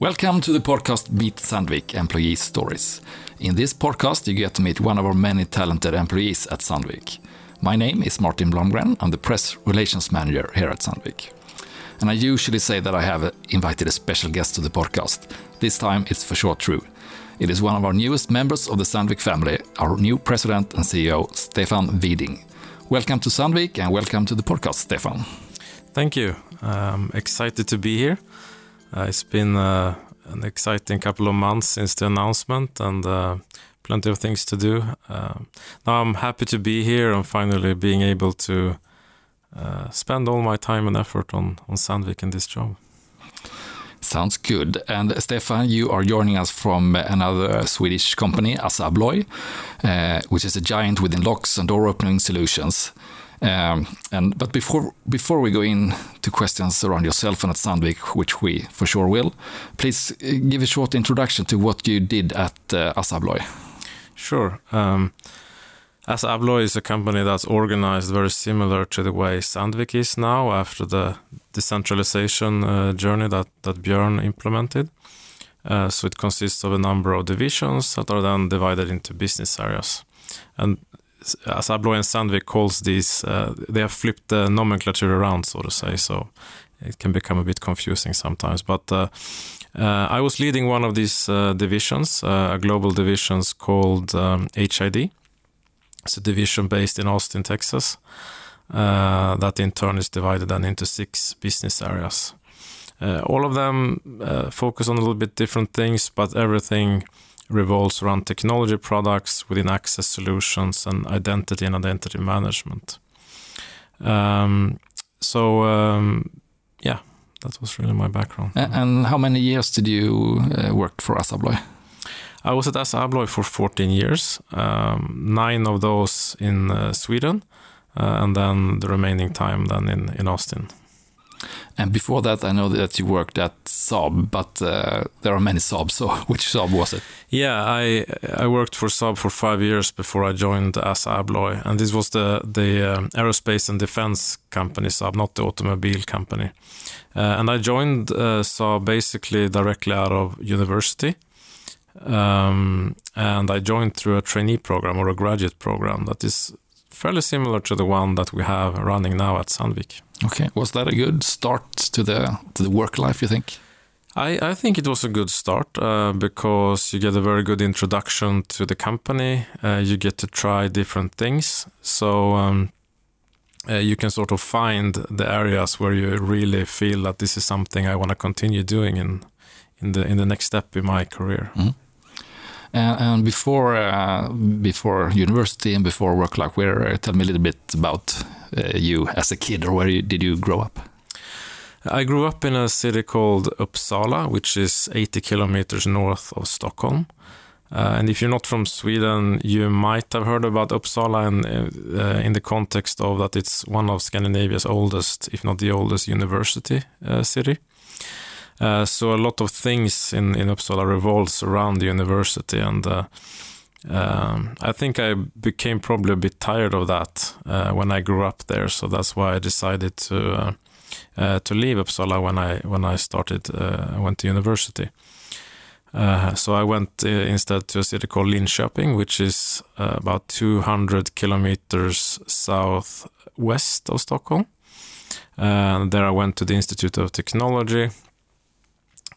Welcome to the podcast Meet Sandvik Employee Stories. In this podcast, you get to meet one of our many talented employees at Sandvik. My name is Martin Blomgren. I'm the press relations manager here at Sandvik. And I usually say that I have invited a special guest to the podcast. This time it's for sure true. It is one of our newest members of the Sandvik family, our new president and CEO, Stefan Widing. Welcome to Sandvik and welcome to the podcast, Stefan. Thank you. I'm excited to be here. Uh, it's been uh, an exciting couple of months since the announcement and uh, plenty of things to do. Uh, now I'm happy to be here and finally being able to spend all my time and effort on, on Sandvik in this job. Sounds good. And Stefan, you are joining us from another Swedish company, ASSA ABLOY, uh, which is a giant within locks and door opening solutions. Um, and but before before we go into questions around yourself and at Sandvik, which we for sure will, please uh, give a short introduction to what you did at uh. Sure. Um, ABLOY is a company that's organized very similar to the way Sandvik is now after the decentralization uh, journey that, that Björn implemented. Uh, so it consists of a number of divisions that are then divided into business areas. And ASSA ABLOY and Sandvik calls these, uh, they have flipped the nomenclature around, so to say. So it can become a bit confusing sometimes. But uh, uh, I was leading one of these uh, divisions, uh, a global divisions called um, HID. It's a division based in Austin, Texas. That in turn is divided then into six business areas. all of them focus on a little bit different things, but everything revolves around technology products within access solutions and identity and identity management. Um, so, um, yeah, that was really my background. And how many years did you uh, work for ASSA ABLOY? I was at ASSA ABLOY for 14 years, um, nine of those in uh, Sweden, uh, and then the remaining time then in, in Austin. And before that, I know that you worked at Saab, but uh, there are many Saabs. So, which Saab was it? Yeah, I I worked for Saab for five years before I joined ASSA ABLOY, and this was the the um, aerospace and defense company Saab, not the automobile company. Uh, and I joined uh, Saab basically directly out of university. Um, and I joined through a trainee program or a graduate program that is fairly similar to the one that we have running now at Sandvik. Okay, was that a good start to the to the work life? You think? I, I think it was a good start uh, because you get a very good introduction to the company. Uh, you get to try different things, so um, uh, you can sort of find the areas where you really feel that this is something I want to continue doing in in the in the next step in my career. Mm -hmm. And, and before uh, before university and before work life, where uh, tell me a little bit about uh, you as a kid, or where you, did you grow up? I grew up in a city called Uppsala, which is 80 kilometers north of Stockholm. Uh, and if you're not from Sweden, you might have heard about Uppsala in, uh, in the context of that it's one of Scandinavia's oldest, if not the oldest, university uh, city. Uh, so a lot of things in, in Uppsala revolves around the university, and uh, um, I think I became probably a bit tired of that uh, when I grew up there. So that's why I decided to uh, uh, to leave Uppsala when I when I started went to university. so I went instead to a city called Linköping, which is about 200 kilometers southwest of Stockholm. And there I went to the Institute of Technology,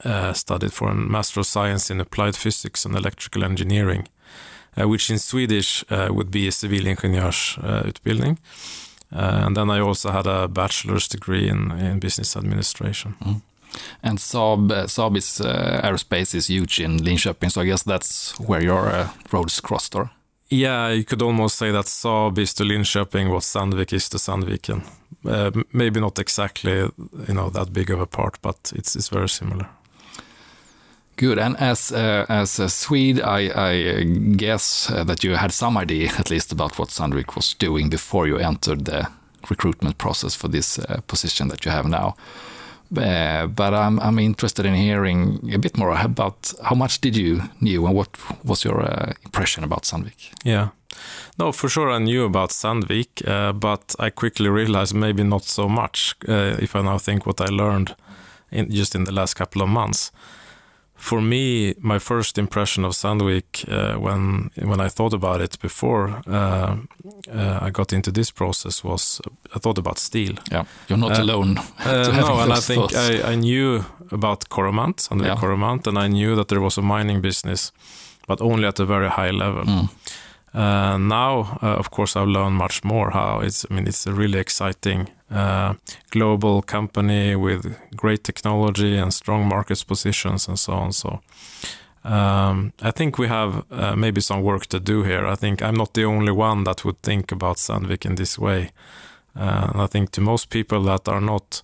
uh, studied for a Master of Science in Applied Physics and Electrical Engineering, uh, which in Swedish uh, would be a civilingenjörsutbildning. Uh, and then I also had a bachelor's degree in, in business administration. Mm. And Saab, uh, Saab is uh, aerospace is huge in Linköping, so I guess that's where your roads crossed, or? Yeah, you could almost say that Saab is to Linköping what Sandvik is to Sandviken. maybe not exactly, you know, that big of a part, but it's it's very similar. Good. And as uh, as a Swede, I, I guess uh, that you had some idea, at least, about what Sandvik was doing before you entered the recruitment process for this uh, position that you have now. Uh, but I'm I'm interested in hearing a bit more about how much did you knew and what was your uh, impression about Sandvik? Yeah. No, for sure I knew about Sandvik, but I quickly realized maybe not so much if I now think what I learned in, just in the last couple of months. For me, my first impression of Sandvik uh, when when I thought about it before uh, uh, I got into this process was I thought about steel. Yeah, you're not Uh, alone. to no, and I think. I, I knew about Coromant and Yeah. Coromant, and I knew that there was a mining business, but only at a very high level. Mm. Uh, now, uh, of course, I've learned much more. How it's, I mean, it's a really exciting uh, global company with great technology and strong market positions and so on. So, um, I think we have uh, maybe some work to do here. I think I'm not the only one that would think about Sandvik in this way. Uh, and I think to most people that are not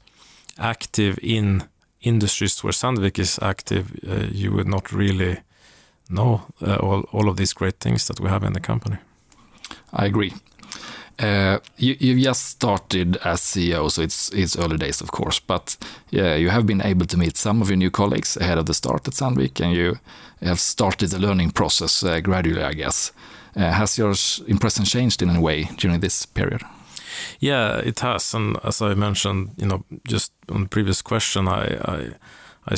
active in industries where Sandvik is active, uh, you would not really know uh, all, all of these great things that we have in the company. I agree. Uh, you, you just started as CEO, so it's it's early days, of course. But yeah, you have been able to meet some of your new colleagues ahead of the start at Sandvik, and you have started the learning process uh, gradually, I guess. Uh, has your impression changed in any way during this period? Yeah, it has, and as I mentioned, you know, just on the previous question, I, I,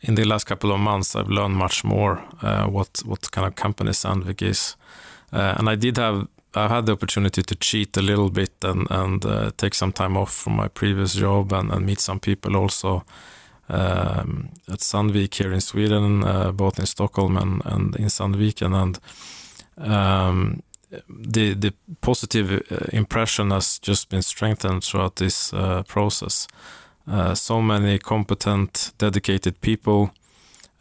in the last couple of months, I've learned much more uh, what what kind of company Sandvik is, uh, and I did have. I've had the opportunity to cheat a little bit and and uh, take some time off from my previous job and, and meet some people also um, at Sandvik here in Sweden, uh, both in Stockholm and, and in Sandviken. And um, the the positive uh, impression has just been strengthened throughout this uh, process. Uh, so many competent, dedicated people,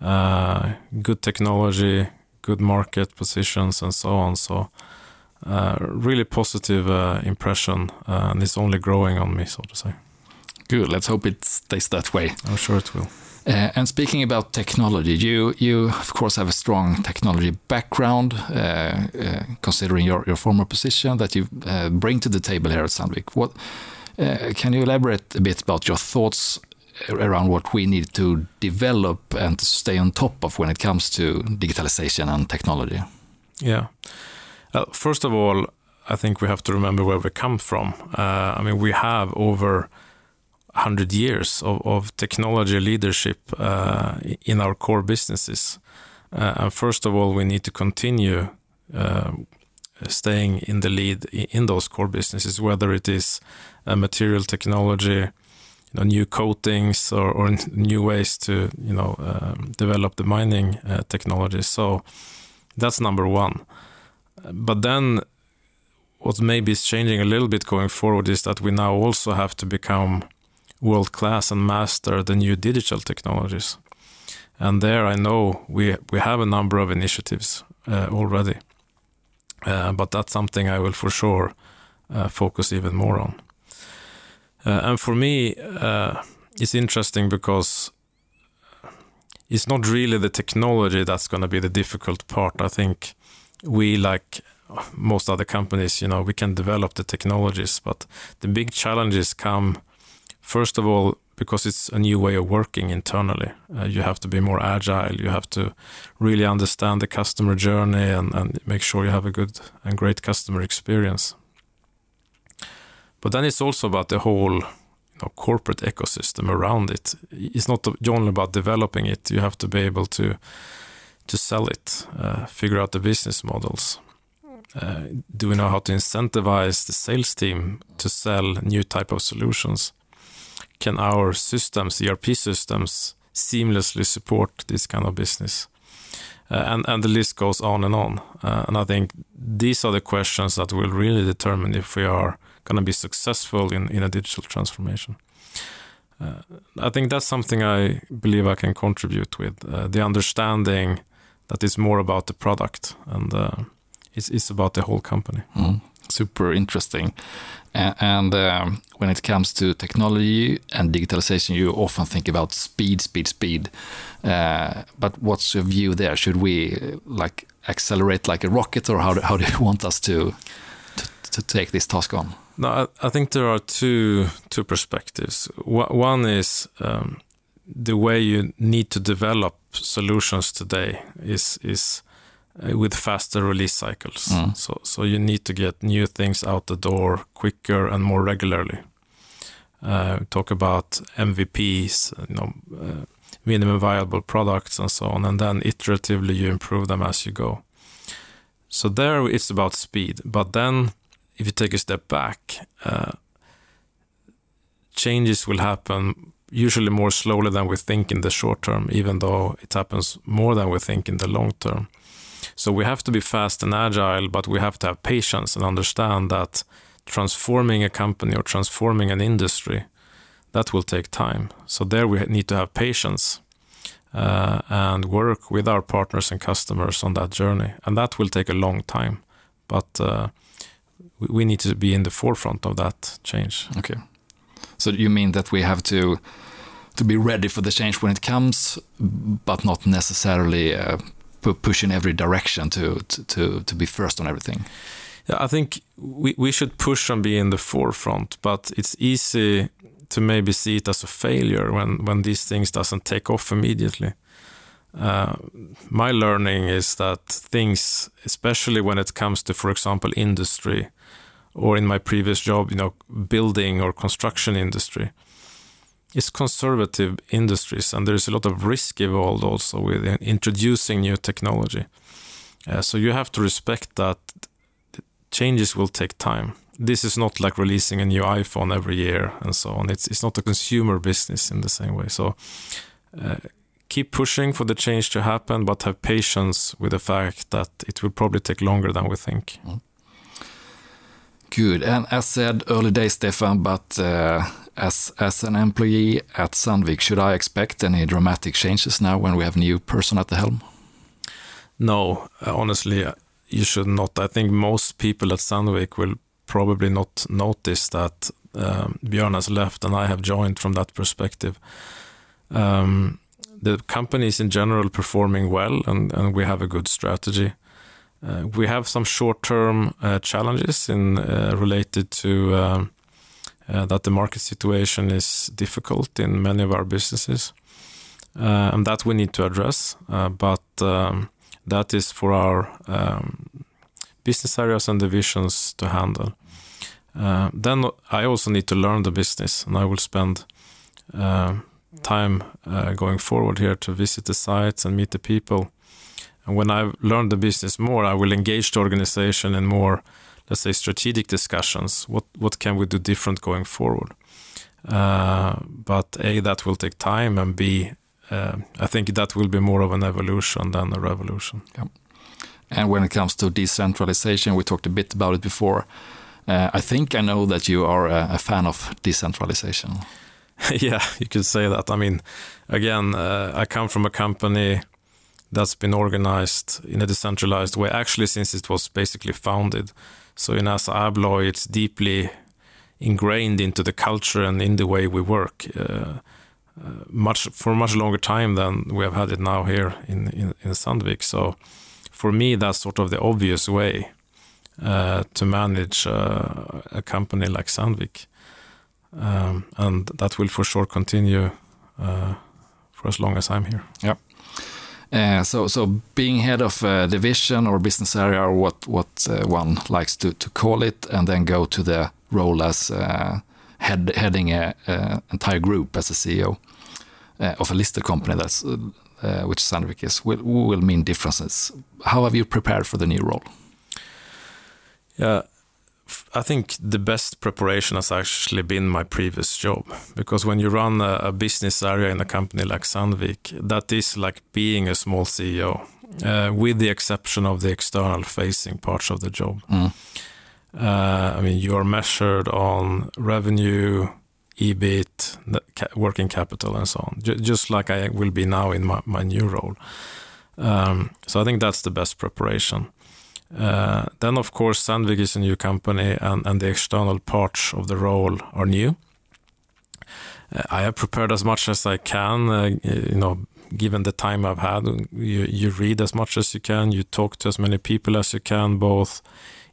uh, good technology, good market positions, and so on. So, uh, really positive uh, impression, uh, and it's only growing on me, so to say. Good. Let's hope it stays that way. I'm sure it will. Uh, and speaking about technology, you you of course have a strong technology background, uh, considering your, your former position that you uh, bring to the table here at Sandvik. What uh, can you elaborate a bit about your thoughts around what we need to develop and to stay on top of when it comes to digitalization and technology? Yeah. Uh, first of all, I think we have to remember where we come from. Uh, I mean, we have over 100 years of, of technology leadership uh, in our core businesses. Uh, and first of all, we need to continue uh, staying in the lead in those core businesses, whether it is uh, material technology, you know, new coatings or, or new ways to you know um, develop the mining technology. So that's number one. But then what maybe is changing a little bit going forward is that we now also have to become world class and master the new digital technologies. And there I know we we have a number of initiatives uh, already. Uh, but that's something I will for sure uh, focus even more on. Uh, and for me, uh, it's interesting because it's not really the technology that's going to be the difficult part. I think we, like most other companies, you know, we can develop the technologies, but the big challenges come, first of all, because it's a new way of working internally. Uh, you have to be more agile. You have to really understand the customer journey and, and make sure you have a good and great customer experience. But then it's also about the whole you know, corporate ecosystem around it. It's not only about developing it. You have to be able to to sell it, uh, figure out the business models. Uh, do we know how to incentivize the sales team to sell new type of solutions? Can our systems, ERP systems, seamlessly support this kind of business? Uh, and, and the list goes on and on. Uh, and I think these are the questions that will really determine if we are going to be successful in, in a digital transformation. Uh, I think that's something I believe I can contribute with uh, the understanding that it's more about the product and uh, it's, it's about the whole company. Mm, super interesting. A- And um, when it comes to technology and digitalization, you often think about speed, speed, speed. Uh, but what's your view there? Should we uh, like accelerate like a rocket, or how do, how do you want us to to, to take this task on? No, I, I think there are two two perspectives. Wha- One is um, the way you need to develop solutions today is is uh, with faster release cycles. Mm. So so you need to get new things out the door quicker and more regularly. Uh, talk about MVPs, you know, uh, minimum viable products and so on, and then iteratively you improve them as you go. So there it's about speed, but then if you take a step back, uh, changes will happen usually more slowly than we think in the short term, even though it happens more than we think in the long term. So we have to be fast and agile, but we have to have patience and understand that transforming a company or transforming an industry, that will take time. So there we need to have patience uh, and work with our partners and customers on that journey. And that will take a long time, but uh, we need to be in the forefront of that change. Okay. So you mean that we have to to be ready for the change when it comes, but not necessarily uh, push in every direction to, to, to be first on everything. Yeah, I think we, we should push and be in the forefront, but it's easy to maybe see it as a failure when, when these things doesn't take off immediately. Uh, my learning is that things, especially when it comes to, for example, industry, or in my previous job, you know, building or construction industry, it's conservative industries and there's a lot of risk involved also with introducing new technology. Uh, so you have to respect that changes will take time. This is not like releasing a new iPhone every year and so on. It's it's not a consumer business in the same way. So uh, keep pushing for the change to happen, but have patience with the fact that it will probably take longer than we think. Mm. Good. And as said, early days, Stefan, but uh, as as an employee at Sandvik, should I expect any dramatic changes now when we have a new person at the helm? No, honestly, you should not. I think most people at Sandvik will probably not notice that um, Björn has left and I have joined from that perspective. Um, the company is in general performing well and, and we have a good strategy. Uh, we have some short-term uh, challenges in uh, related to um, that the market situation is difficult in many of our businesses, and that we need to address. But um, that is for our um, business areas and divisions to handle. Uh, then I also need to learn the business, and I will spend uh, time uh, going forward here to visit the sites and meet the people. And when I've learned the business more, I will engage the organization in more let's say strategic discussions. What what can we do different going forward? Uh, but a that will take time and b uh, I think that will be more of an evolution than a revolution. Yeah. and when it comes to decentralization we talked a bit about it before. Uh, I think I know that you are a, a fan of decentralization. Yeah you could say that. I mean again uh, I come from a company that's been organized in a decentralized way actually since it was basically founded so in Assa Abloy, it's deeply ingrained into the culture and in the way we work. Uh, uh, much for much longer time than we have had it now here in in, in Sandvik. So for me, that's sort of the obvious way uh, to manage uh, a company like Sandvik, um, and that will for sure continue uh, for as long as I'm here. Yeah. Uh, so, so being head of a division or business area, or what what uh, one likes to to call it, and then go to the role as uh, head heading a, a, entire group as a CEO of a listed company that's which Sandvik is will will mean differences. How have you prepared for the new role? Yeah, I think the best preparation has actually been my previous job because when you run a, a business area in a company like Sandvik, that is like being a small CEO, uh, with the exception of the external facing parts of the job. Mm. Uh, I mean, you are measured on revenue, EBIT, working capital, and so on, J just like I will be now in my, my new role. Um, so I think that's the best preparation. Uh, then, of course, Sandvik is a new company, and, and the external parts of the role are new. Uh, I have prepared as much as I can. Uh, you know, given the time I've had, you, you read as much as you can. You talk to as many people as you can, both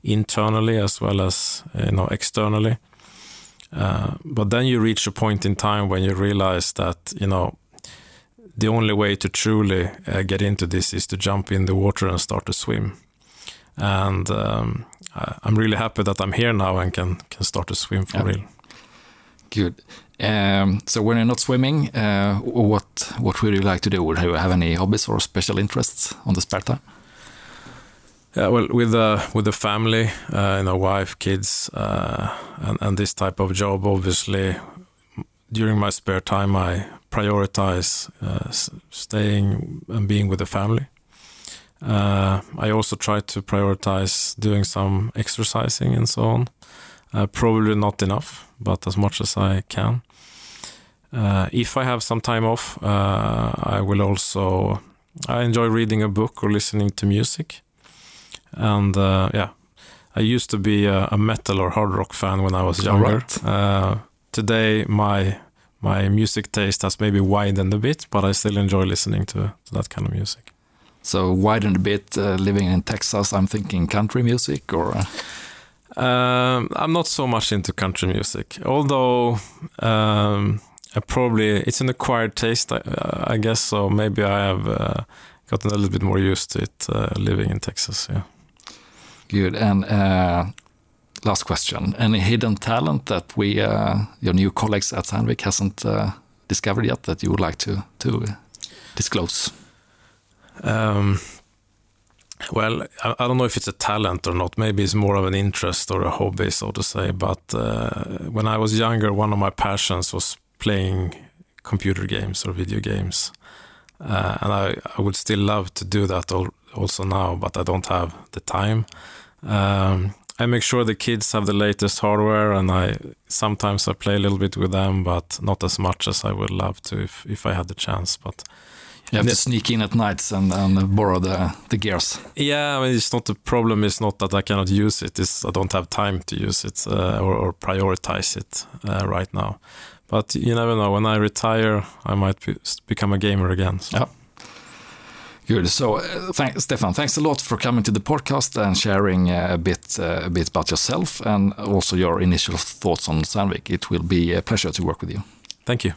internally as well as you know externally. Uh, but then you reach a point in time when you realize that you know the only way to truly uh, get into this is to jump in the water and start to swim and um, I'm really happy that I'm here now and can can start to swim for yeah. real. Good. Um, so when you're not swimming, uh, what what would you like to do? Do you have any hobbies or special interests on the spare time? Yeah, well, with the with the family, uh, you know, wife, kids, uh, and and this type of job, obviously, during my spare time, I prioritize uh, staying and being with the family. Uh, I also try to prioritize doing some exercising and so on. Uh, probably not enough, but as much as I can. Uh, if I have some time off, uh, I will also. I enjoy reading a book or listening to music, and uh, yeah, I used to be a, a, metal or hard rock fan when I was younger. Right. Uh, today, my my music taste has maybe widened a bit, but I still enjoy listening to, to that kind of music. So widened a bit, uh, living in Texas. I'm thinking country music or. Um, I'm not so much into country music, although um, I probably it's an acquired taste, I, I, guess. So maybe I have uh, gotten a little bit more used to it uh, living in Texas. Yeah. Good. And uh, last question: Any hidden talent that we, uh, your new colleagues at Sandvik, hasn't uh, discovered yet that you would like to to disclose? Um, well, I, I, don't know if it's a talent or not. Maybe it's more of an interest or a hobby, so to say. But uh, when I was younger, one of my passions was playing computer games or video games. Uh, and I, I would still love to do that also now, but I don't have the time. Um, I make sure the kids have the latest hardware, and I sometimes I play a little bit with them, but not as much as I would love to if if I had the chance. But you have to sneak in at nights and, and borrow the, the gears. Yeah, I mean, it's not the problem. It's not that I cannot use it. It's I don't have time to use it uh, or, or, prioritize it uh, right now. But you never know. When I retire, I might be, become a gamer again. So. Yeah. Good. So, uh, Stefan, thanks a lot for coming to the podcast and sharing uh, a bit uh, a bit about yourself and also your initial thoughts on Sandvik. It will be a pleasure to work with you. Thank you.